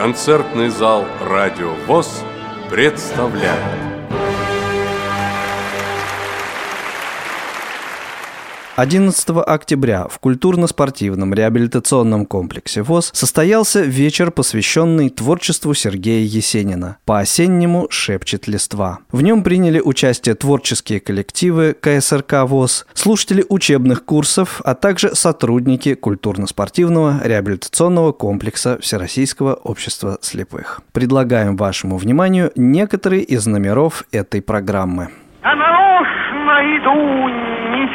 Концертный зал «Радио ВОЗ» представляет 11 октября в культурно-спортивном реабилитационном комплексе ВОЗ состоялся вечер, посвященный творчеству Сергея Есенина. По-осеннему шепчет листва. В нем приняли участие творческие коллективы КСРК ВОЗ, слушатели учебных курсов, а также сотрудники культурно-спортивного реабилитационного комплекса Всероссийского общества слепых. Предлагаем вашему вниманию некоторые из номеров этой программы. Я нарочно иду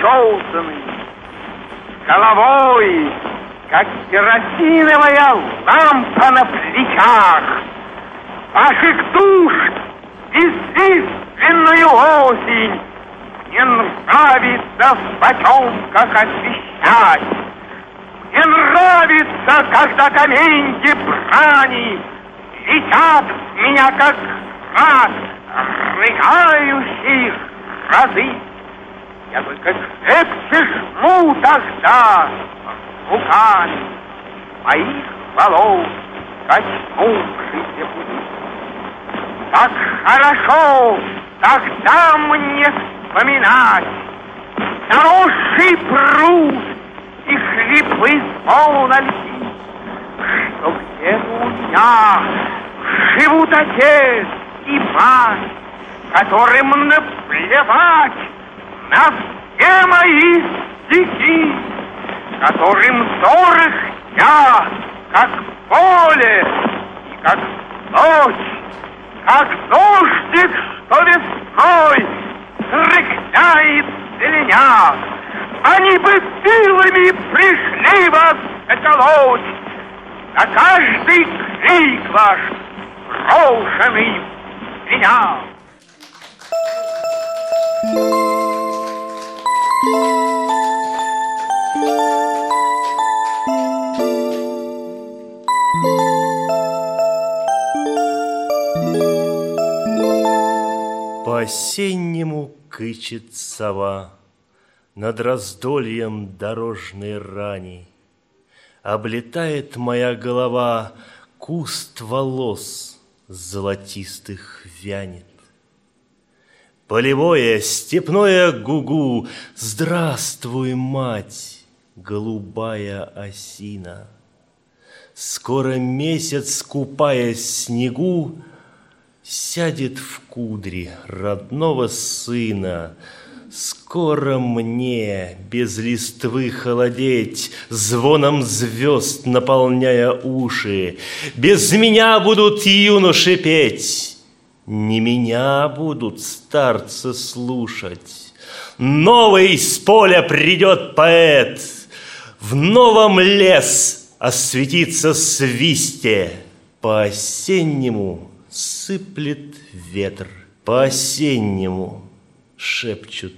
нечесанный, головой, как керосиновая лампа на плечах. Ваших душ бесчисленную осень мне нравится в потемках освещать. Мне нравится, когда каменьки брани летят в меня, как град, рыгающих разы. Я только крепче жму тогда руками моих волос коснувшийся пути. Так хорошо тогда мне вспоминать. Заросший пруд и хлипы полна льди, что где-то у меня живут отец и мать, которым наплевать на все мои стихи, которым дорог я, как поле и как ночь, как дождик, что весной срыхляет зеленя. Они бы силами пришли вас заколоть, на каждый крик ваш брошенный меня. По-осеннему кычет сова Над раздольем дорожной рани. Облетает моя голова Куст волос золотистых вянет. Полевое, степное гугу, Здравствуй, мать, голубая осина. Скоро месяц, купаясь снегу, Сядет в кудри родного сына. Скоро мне без листвы холодеть, Звоном звезд наполняя уши. Без меня будут юноши петь, не меня будут старцы слушать. Новый с поля придет поэт, В новом лес осветится свисте, По-осеннему сыплет ветер, По-осеннему шепчут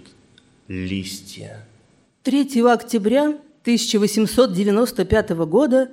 листья. 3 октября 1895 года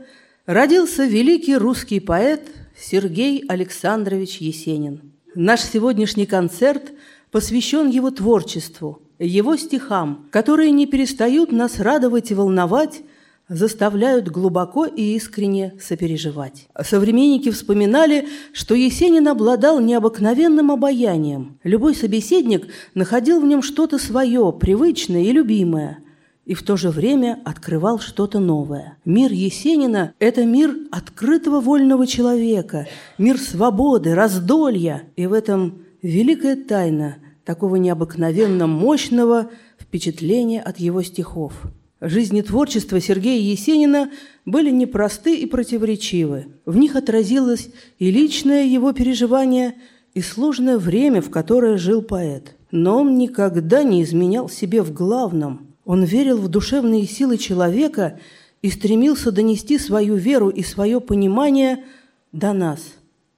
родился великий русский поэт Сергей Александрович Есенин. Наш сегодняшний концерт посвящен его творчеству, его стихам, которые не перестают нас радовать и волновать, заставляют глубоко и искренне сопереживать. Современники вспоминали, что Есенин обладал необыкновенным обаянием. Любой собеседник находил в нем что-то свое, привычное и любимое – и в то же время открывал что-то новое. Мир Есенина – это мир открытого вольного человека, мир свободы, раздолья. И в этом великая тайна такого необыкновенно мощного впечатления от его стихов. Жизнь и творчество Сергея Есенина были непросты и противоречивы. В них отразилось и личное его переживание, и сложное время, в которое жил поэт. Но он никогда не изменял себе в главном – он верил в душевные силы человека и стремился донести свою веру и свое понимание до нас,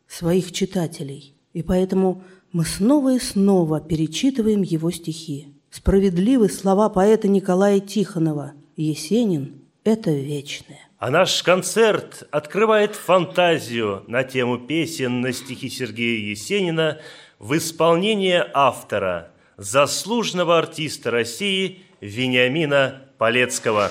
своих читателей. И поэтому мы снова и снова перечитываем его стихи. Справедливы слова поэта Николая Тихонова «Есенин – это вечное». А наш концерт открывает фантазию на тему песен на стихи Сергея Есенина в исполнении автора, заслуженного артиста России – Вениамина Полецкого.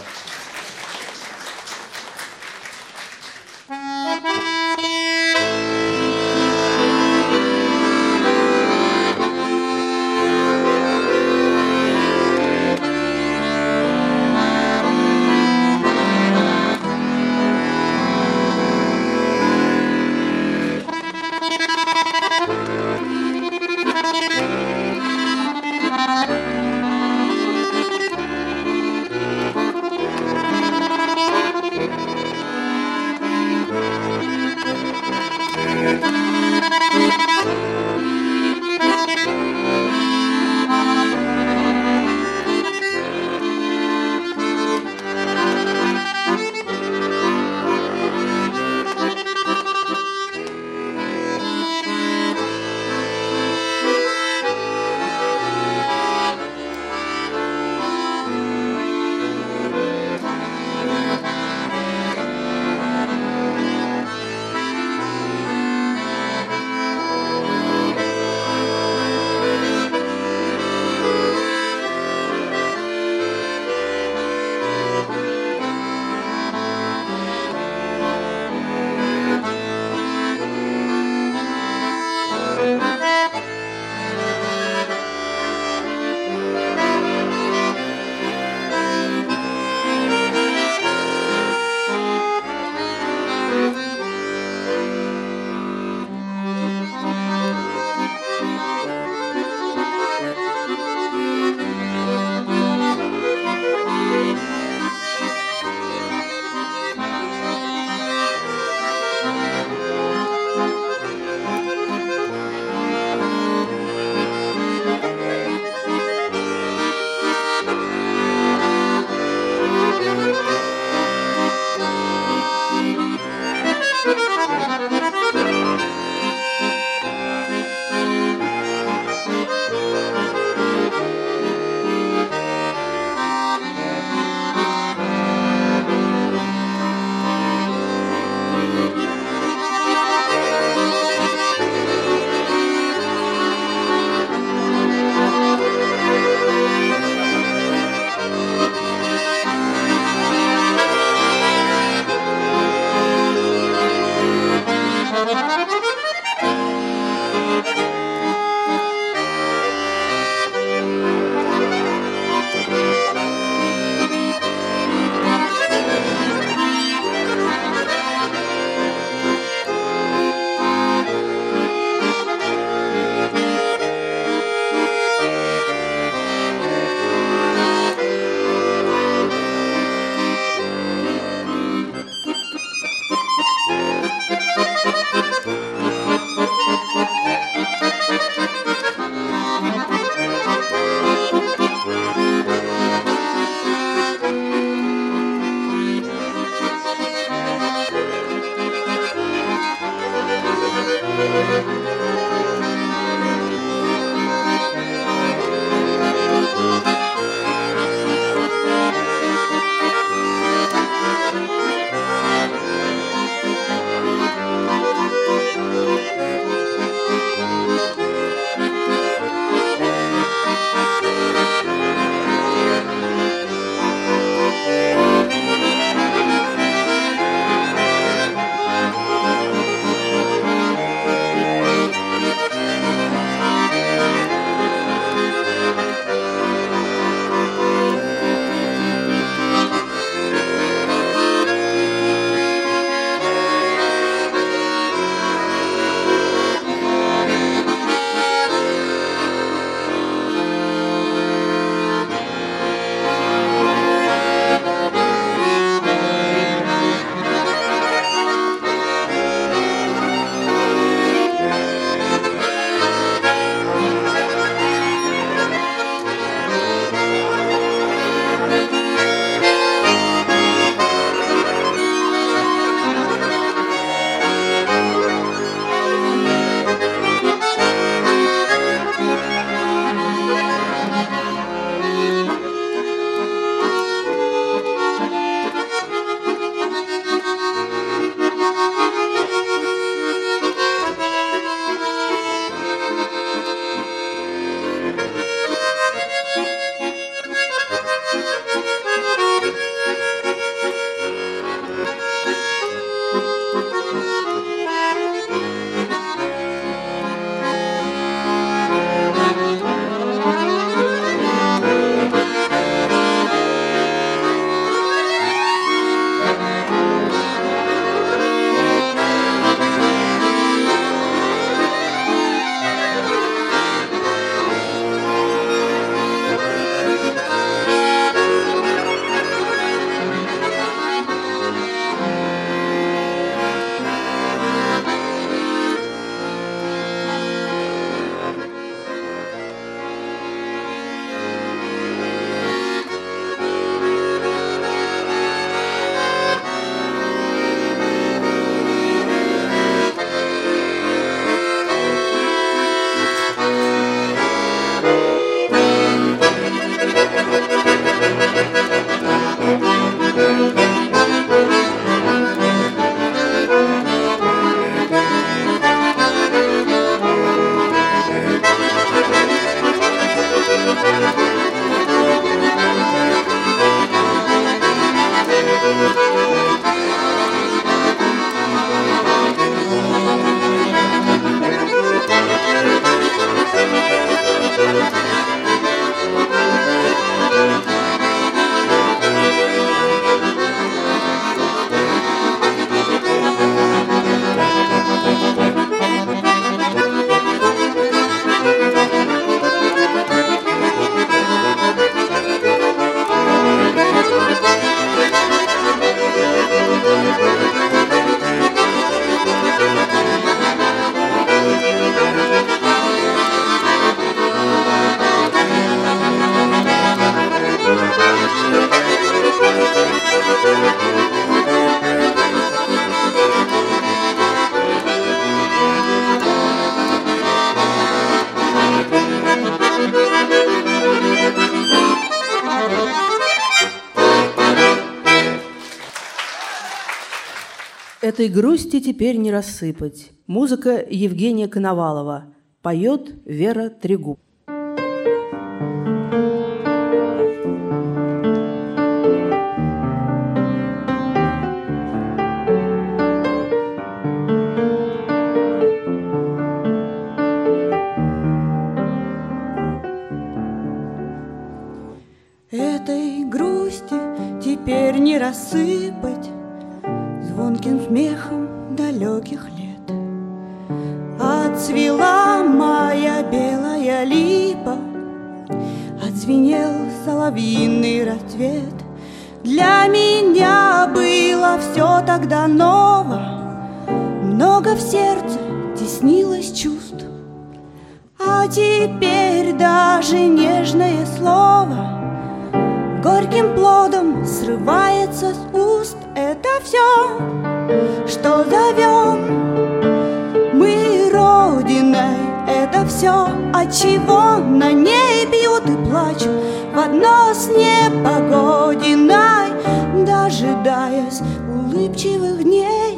Этой грусти теперь не рассыпать. Музыка Евгения Коновалова. Поет Вера Трегуб. Этой грусти теперь не рассыпать соловьиный рассвет. Для меня было все тогда ново. Много в сердце теснилось чувств. А теперь даже нежное слово Горьким плодом срывается с уст. Это все, что зовем Мы Родиной Это все, от чего на ней бьют и плачут Одно с непогодиной Дожидаясь улыбчивых дней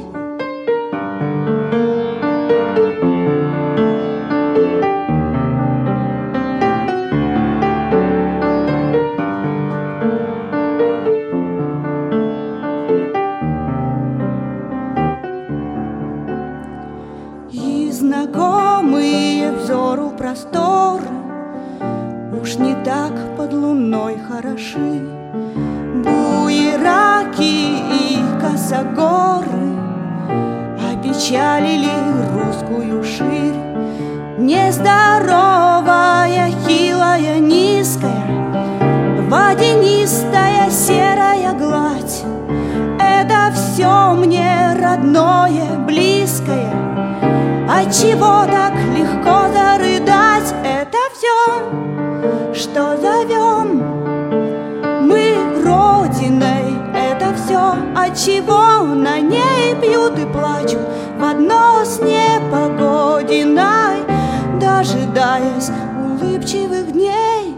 дожидаясь улыбчивых дней.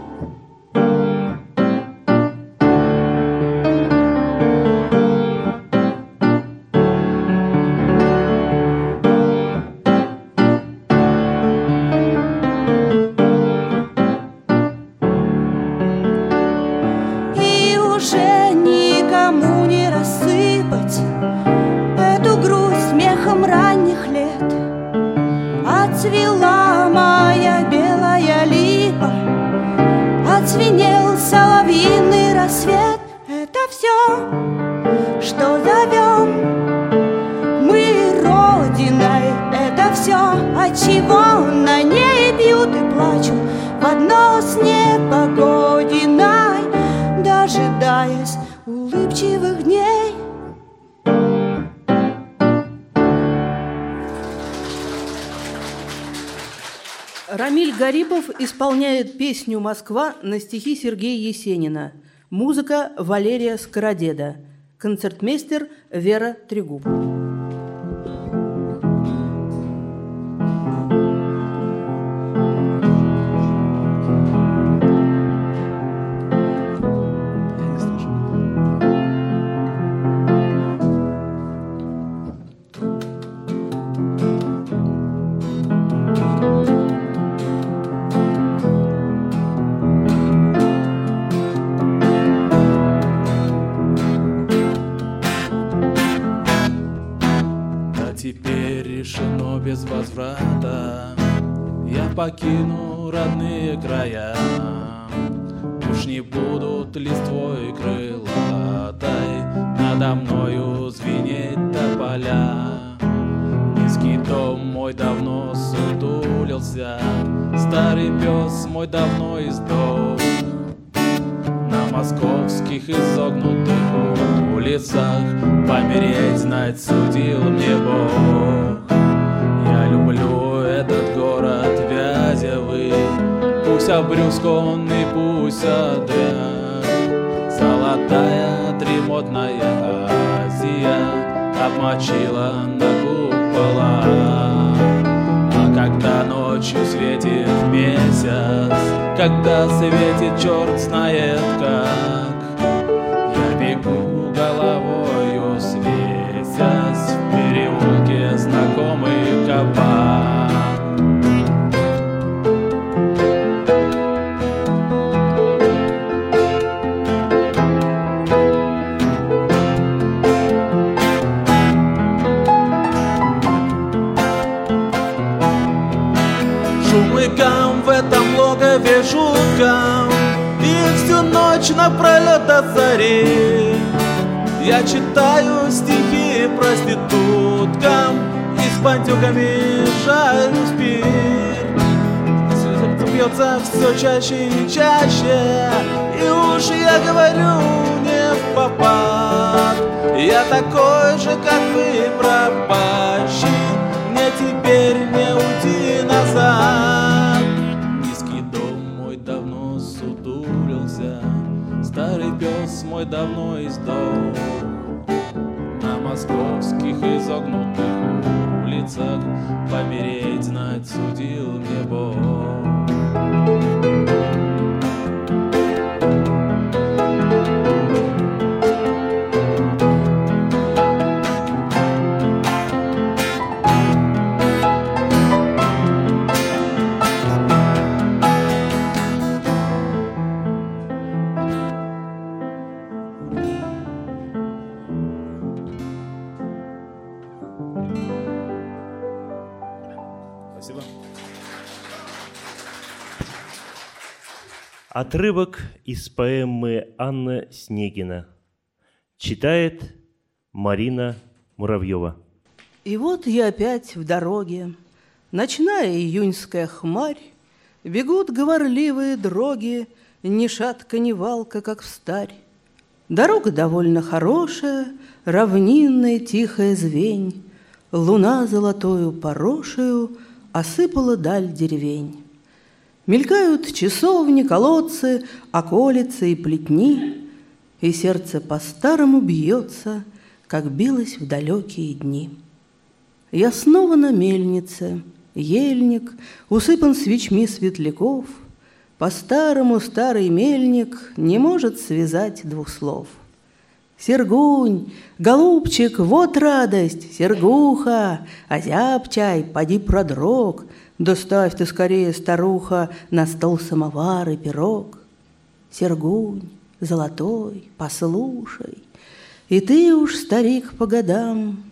Исполняет песню «Москва» на стихи Сергея Есенина. Музыка Валерия Скородеда. Концертмейстер Вера Трегуб. Я about все чаще и чаще. И уж я говорю не в попад. Я такой же, как вы, пропащий. Мне теперь не уйти назад. Низкий дом мой давно сутулился. Старый пес мой давно издох. На московских изогнутых улицах Помереть, знать, судил мне Бог Спасибо. Отрывок из поэмы Анна Снегина. Читает Марина Муравьева. И вот я опять в дороге, Ночная июньская хмарь, Бегут говорливые дроги, Ни шатка, ни валка, как встарь. Дорога довольно хорошая, Равнинная тихая звень, Луна золотою порошею Осыпала даль деревень. Мелькают часовни, колодцы, околицы и плетни, И сердце по-старому бьется, как билось в далекие дни. Я снова на мельнице, ельник, усыпан свечми светляков. По-старому старый мельник не может связать двух слов. Сергунь, голубчик, вот радость, Сергуха, озяб чай, поди продрог, Доставь ты скорее, старуха, на стол самовар и пирог. Сергунь, золотой, послушай, И ты уж, старик, по годам,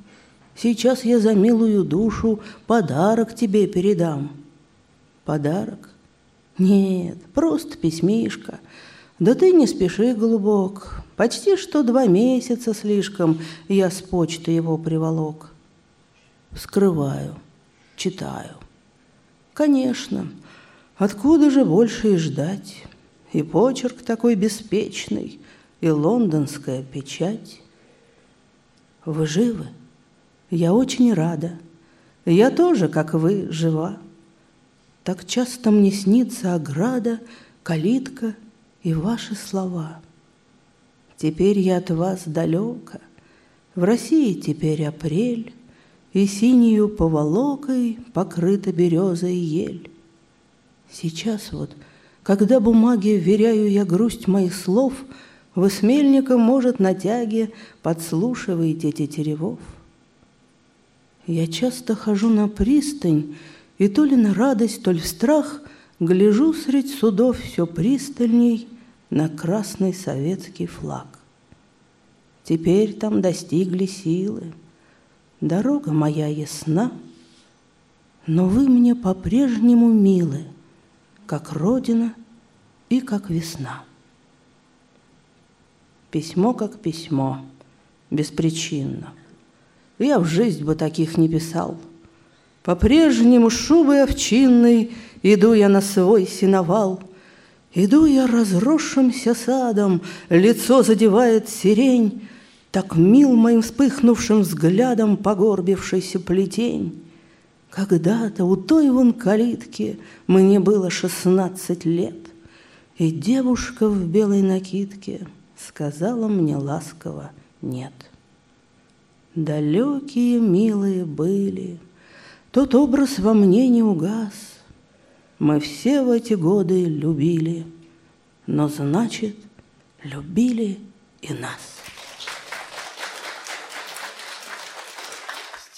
Сейчас я за милую душу Подарок тебе передам. Подарок? Нет, просто письмишко. Да ты не спеши, голубок, Почти что два месяца слишком Я с почты его приволок. Скрываю, читаю. Конечно, откуда же больше и ждать? И почерк такой беспечный, и лондонская печать. Вы живы? Я очень рада. Я тоже, как вы, жива. Так часто мне снится ограда, калитка и ваши слова. Теперь я от вас далека, в России теперь апрель, И синею поволокой покрыта береза и ель. Сейчас вот, когда бумаге веряю я грусть моих слов, Вы с мельником, может, на тяге подслушиваете тетеревов. Я часто хожу на пристань, и то ли на радость, то ли в страх Гляжу средь судов все пристальней на красный советский флаг. Теперь там достигли силы. Дорога моя ясна, но вы мне по-прежнему милы, как родина и как весна. Письмо как письмо, беспричинно. Я в жизнь бы таких не писал. По-прежнему шубой овчинной Иду я на свой сеновал. Иду я разросшимся садом, Лицо задевает сирень, Так мил моим вспыхнувшим взглядом Погорбившийся плетень. Когда-то у той вон калитки Мне было шестнадцать лет, И девушка в белой накидке Сказала мне ласково «нет». Далекие, милые были, Тот образ во мне не угас. Мы все в эти годы любили, Но, значит, любили и нас.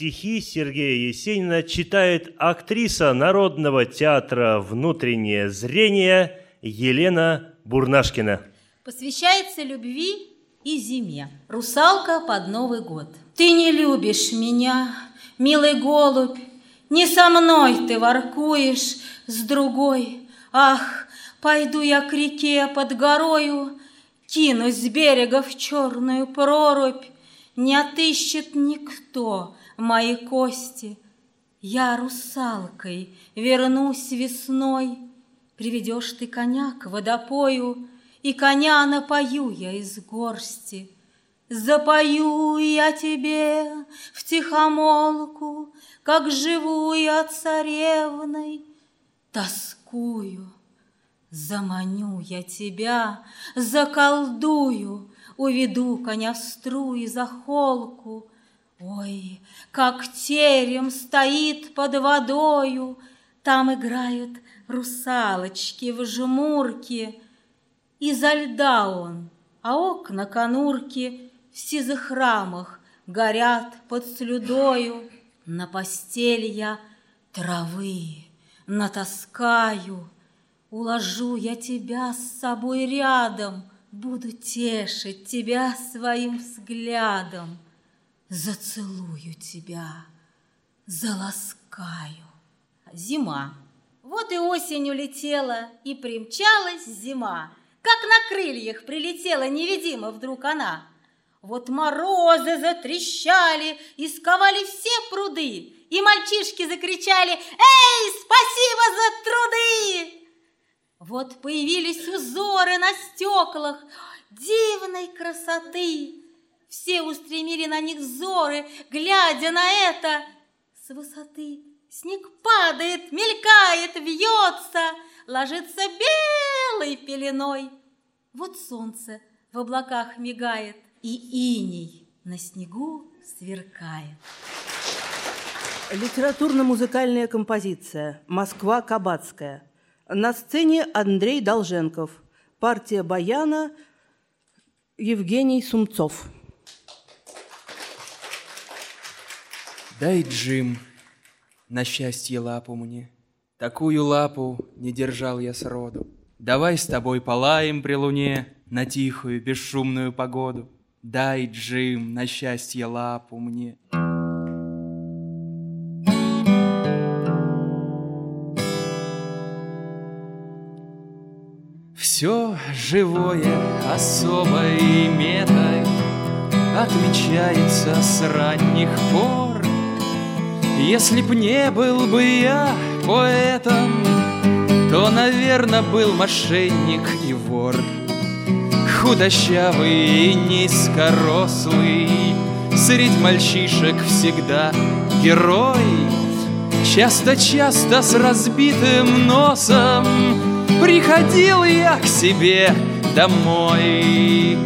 Стихи Сергея Есенина читает актриса Народного театра «Внутреннее зрение» Елена Бурнашкина. Посвящается любви и зиме. Русалка под Новый год. Ты не любишь меня, милый голубь, Не со мной ты воркуешь, с другой. Ах, пойду я к реке под горою, Кинусь с берега в черную прорубь, Не отыщет никто мои кости. Я русалкой вернусь весной, Приведешь ты коня к водопою, И коня напою я из горсти — Запою я тебе в тихомолку, Как живу я царевной, тоскую. Заманю я тебя, заколдую, Уведу коня в струи за холку. Ой, как терем стоит под водою, Там играют русалочки в жмурке, Изо льда он, а окна конурки — в сизых рамах горят под слюдою. На постель я травы натаскаю, Уложу я тебя с собой рядом, Буду тешить тебя своим взглядом, Зацелую тебя, заласкаю. Зима. Вот и осень улетела, и примчалась зима. Как на крыльях прилетела невидимо вдруг она. Вот морозы затрещали и сковали все пруды, и мальчишки закричали «Эй, спасибо за труды!» Вот появились узоры на стеклах дивной красоты. Все устремили на них взоры, глядя на это с высоты. Снег падает, мелькает, вьется, ложится белой пеленой. Вот солнце в облаках мигает, и иней на снегу сверкает. Литературно-музыкальная композиция «Москва Кабацкая». На сцене Андрей Долженков. Партия баяна Евгений Сумцов. Дай, Джим, на счастье лапу мне. Такую лапу не держал я сроду. Давай с тобой полаем при луне на тихую, бесшумную погоду. Дай, Джим, на счастье лапу мне. Все живое особой метой Отмечается с ранних пор. Если б не был бы я поэтом, То, наверное, был мошенник и вор — Худощавый и низкорослый Средь мальчишек всегда герой. Часто-часто с разбитым носом Приходил я к себе домой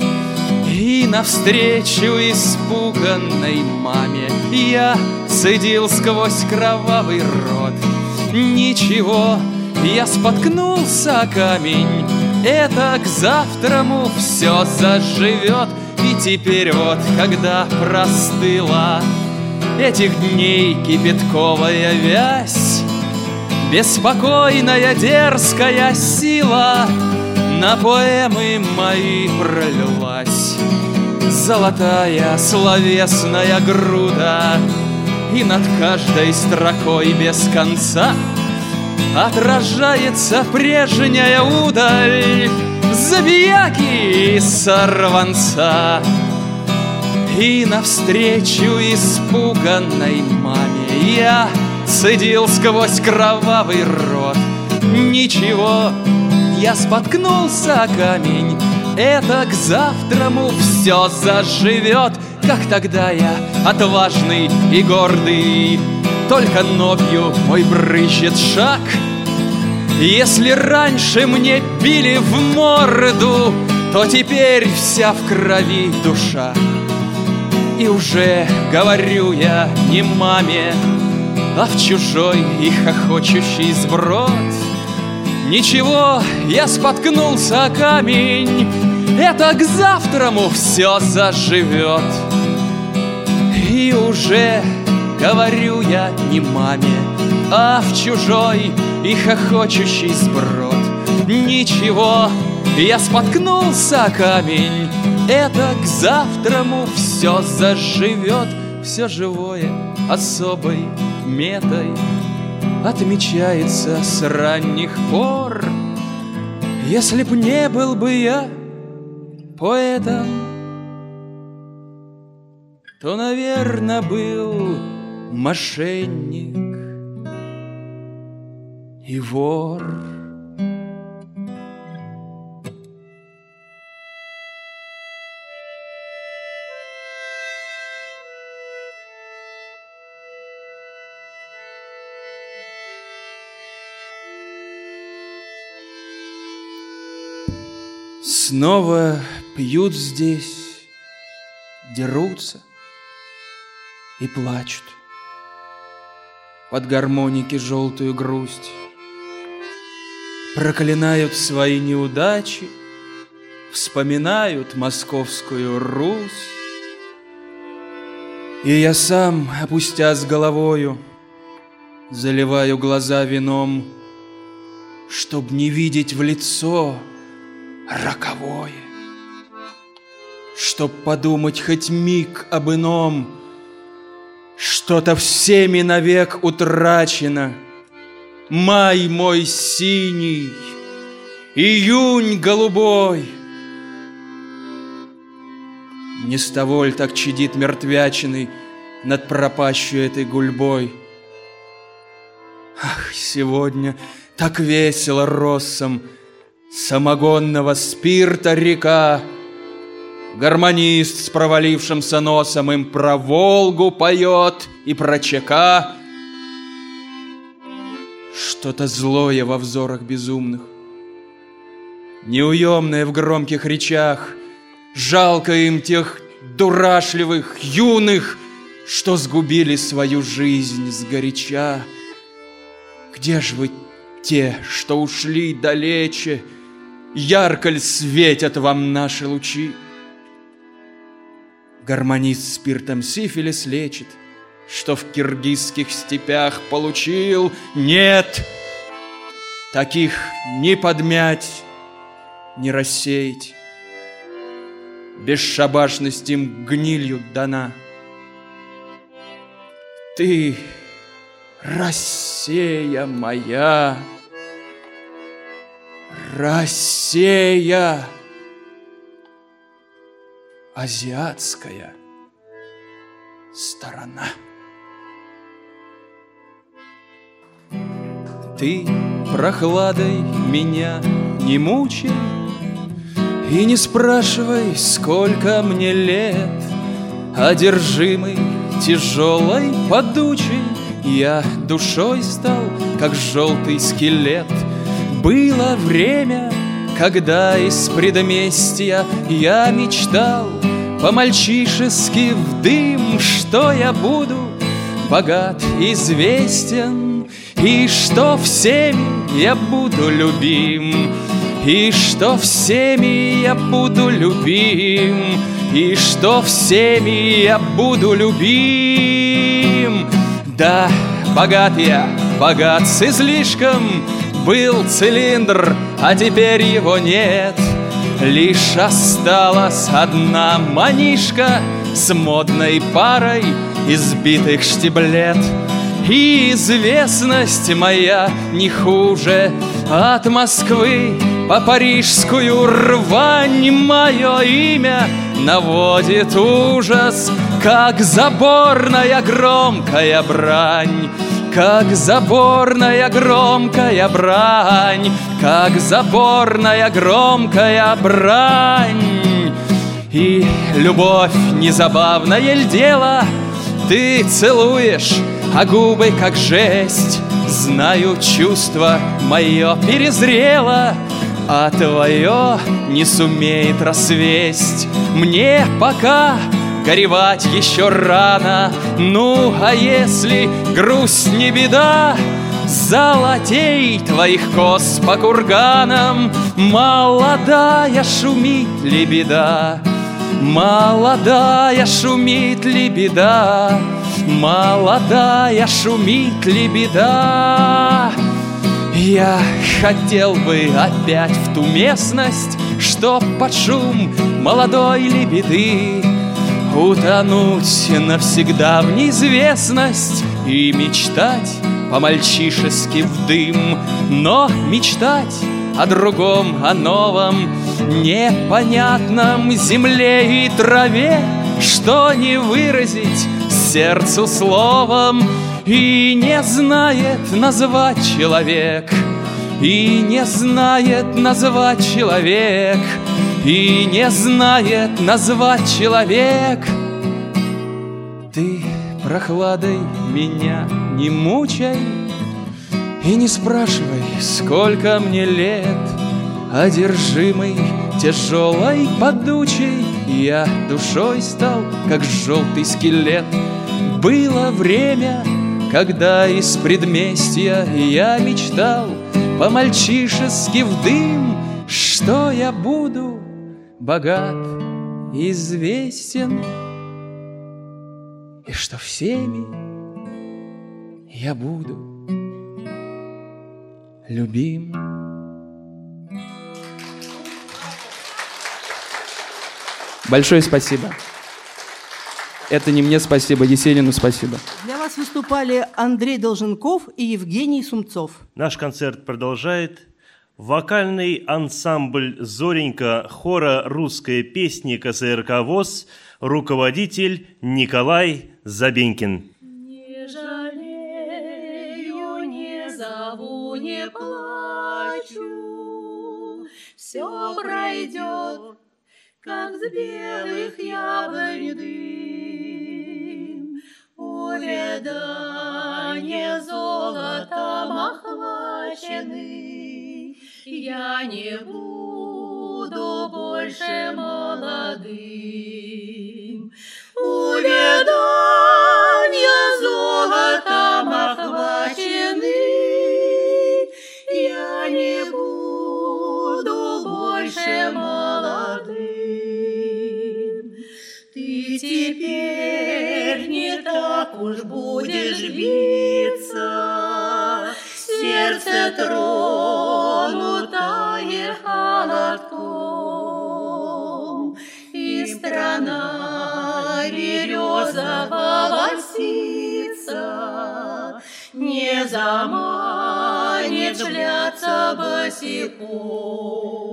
навстречу испуганной маме. Я цедил сквозь кровавый рот. Ничего, я споткнулся о камень. Это к завтраму все заживет И теперь вот, когда простыла Этих дней кипятковая вязь Беспокойная дерзкая сила На поэмы мои пролилась Золотая словесная груда И над каждой строкой без конца Отражается прежняя удаль Забияки и сорванца. И навстречу испуганной маме Я цедил сквозь кровавый рот. Ничего, я споткнулся о камень Это к завтраму все заживет Как тогда я отважный и гордый? Только новью мой брызжет шаг. Если раньше мне били в морду То теперь вся в крови душа. И уже говорю я не маме А в чужой и хохочущий сброд. Ничего, я споткнулся о камень Это к завтраму все заживет И уже говорю я не маме А в чужой и хохочущий сброд. Ничего, я споткнулся о камень. Это к завтраму все заживет Все живое особой метой отмечается с ранних пор. Если б не был бы я поэтом, то, наверное, был мошенник и вор. Снова пьют здесь, дерутся и плачут Под гармоники желтую грусть Проклинают свои неудачи, Вспоминают московскую Русь. И я сам, опустя с головою, Заливаю глаза вином, Чтоб не видеть в лицо — роковое. Чтоб подумать хоть миг об ином, Что-то всеми навек утрачено. Май мой синий, июнь голубой. Не ставоль так чадит мертвячиной Над пропащей этой гульбой. Ах, сегодня так весело россом — Самогонного спирта река, Гармонист с провалившимся носом Им про Волгу поет и про ЧК. Что-то злое во взорах безумных, Неуемное в громких речах, Жалко им тех дурашливых, юных, Что сгубили свою жизнь сгоряча. Где ж вы те, что ушли далече, Ярко ль светят вам наши лучи? Гармонист спиртом сифилис лечит, Что в киргизских степях получил. Нет, таких не подмять, не рассеять. Бесшабашность им гнилью дана. Ты, Россия моя, Россия, азиатская сторона. Ты прохладой меня не мучай И не спрашивай, сколько мне лет Одержимый тяжелой подучей Я душой стал, как желтый скелет — было время, когда из предместья я мечтал По-мальчишески в дым, что я буду богат, известен И что всеми я буду любим И что всеми я буду любим И что всеми я буду любим. Да, богат я, богат с излишком был цилиндр, а теперь его нет Лишь осталась одна манишка С модной парой избитых штиблет. И известность моя не хуже от Москвы по парижскую рвань Мое имя наводит ужас, как заборная громкая брань. Как заборная громкая брань, Как заборная громкая брань. И любовь незабавное ль дело, Ты целуешь, а губы как жесть. Знаю, чувство мое перезрело, А твое не сумеет рассвесть. Мне пока горевать еще рано. Ну, а если грусть не беда, Золотей твоих кос по курганам. Молодая шумит лебеда Молодая шумит лебеда Молодая шумит лебеда Я хотел бы опять в ту местность Что под шум молодой лебеды Утонуть навсегда в неизвестность И мечтать по-мальчишески в дым. Но мечтать о другом, о новом Непонятном земле и траве Что не выразить сердцу словом И не знает назвать человек И не знает назвать человек и не знает назвать человек. Ты прохладой меня не мучай И не спрашивай, сколько мне лет Одержимый тяжелой подучей Я душой стал, как желтый скелет Было время, когда из предместья Я мечтал по-мальчишески в дым Что я буду богат, известен, И что всеми я буду любим. Большое спасибо. Это не мне спасибо, Есенину спасибо. Для вас выступали Андрей Долженков и Евгений Сумцов. Наш концерт продолжает Вокальный ансамбль «Зоренька» хора русской песни КСРК ВОЗ, руководитель Николай Забенькин. Не жалею, не зову, не плачу, все пройдет, как с белых яблонь дым. Увядание золотом охвачены, я не буду больше молодым. Увядания золотом охвачены, босиком.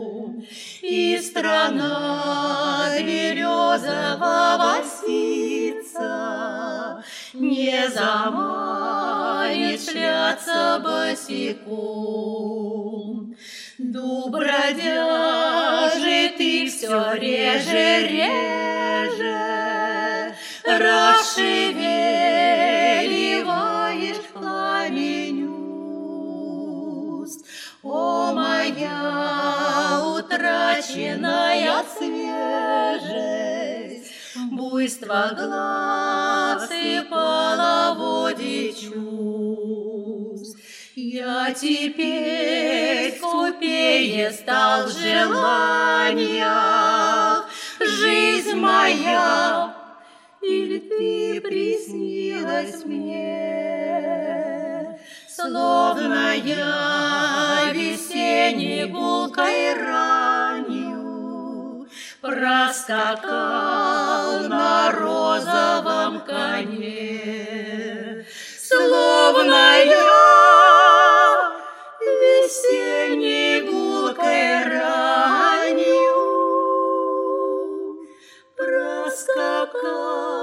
И страна березова лосица Не заманит шляться босиком. Дуб бродяжий ты все реже, реже Буйство глаз и половодье чувств. Я теперь скупее стал в желаниях, Жизнь моя, или ты приснилась мне, Словно я Проскакал на розовом коне, Словно я весенней гулкой ранью Проскакал.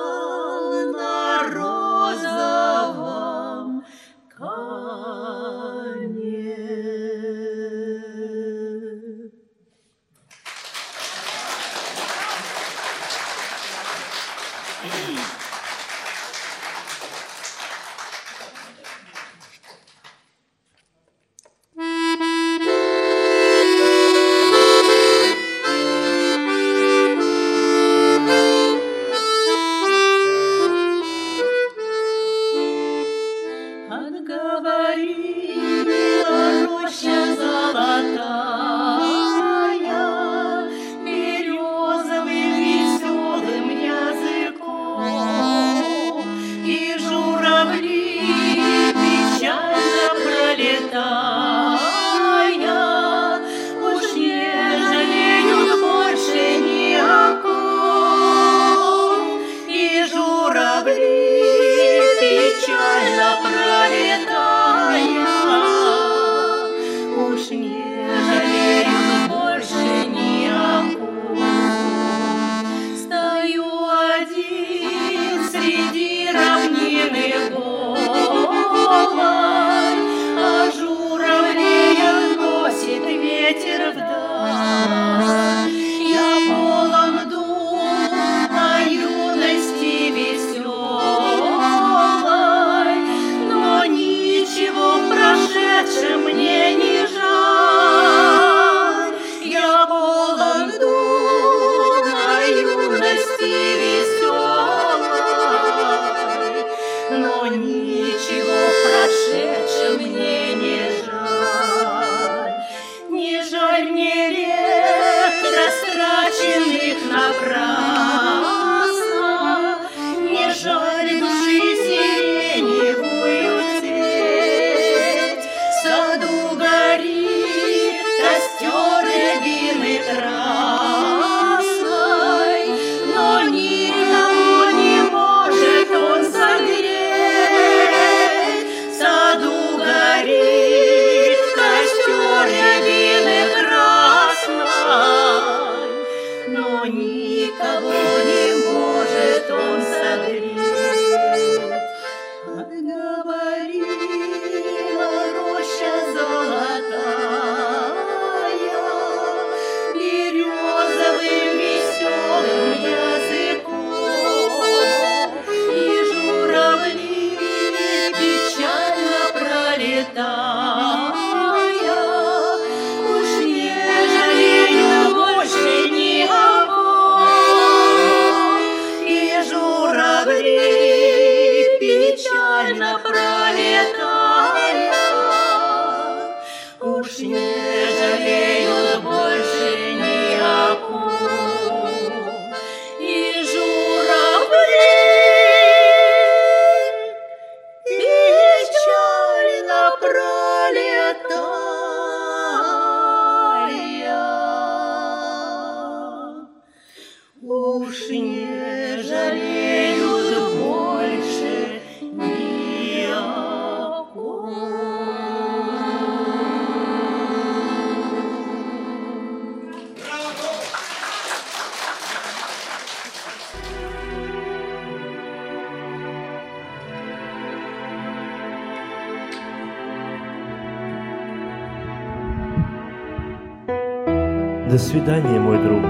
свидания, мой друг,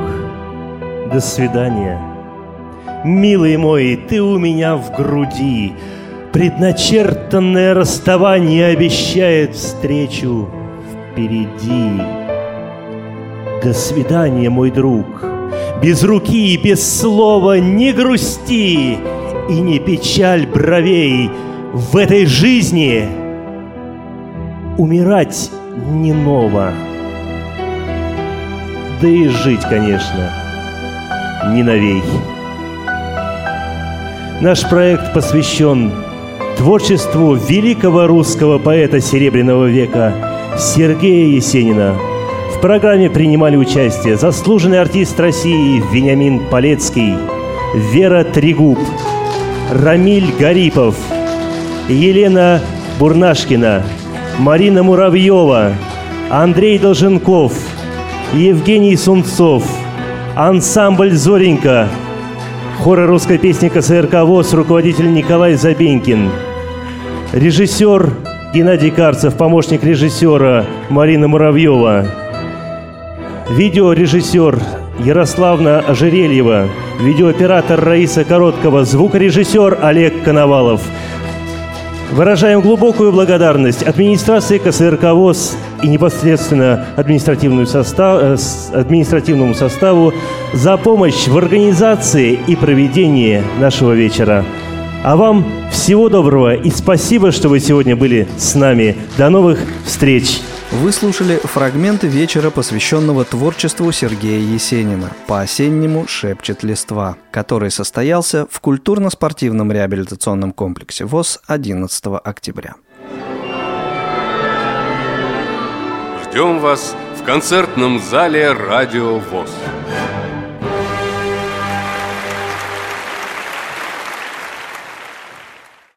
до свидания. Милый мой, ты у меня в груди. Предначертанное расставание обещает встречу впереди. До свидания, мой друг. Без руки и без слова не грусти и не печаль бровей. В этой жизни умирать не ново. Да и жить, конечно, не навей. Наш проект посвящен творчеству великого русского поэта Серебряного века Сергея Есенина. В программе принимали участие заслуженный артист России Вениамин Полецкий, Вера Тригуб, Рамиль Гарипов, Елена Бурнашкина, Марина Муравьева, Андрей Долженков – Евгений Сунцов, ансамбль «Зоренька», хора русской песни КСРК ВОЗ, руководитель Николай Забенькин, режиссер Геннадий Карцев, помощник режиссера Марина Муравьева, видеорежиссер Ярославна Ожерельева, видеооператор Раиса Короткова, звукорежиссер Олег Коновалов. Выражаем глубокую благодарность администрации КСРК ВОЗ и непосредственно административную состав, э, административному составу за помощь в организации и проведении нашего вечера. А вам всего доброго и спасибо, что вы сегодня были с нами. До новых встреч! Вы слушали фрагменты вечера, посвященного творчеству Сергея Есенина «По-осеннему шепчет листва», который состоялся в культурно-спортивном реабилитационном комплексе ВОЗ 11 октября. Ждем вас в концертном зале «Радио ВОЗ».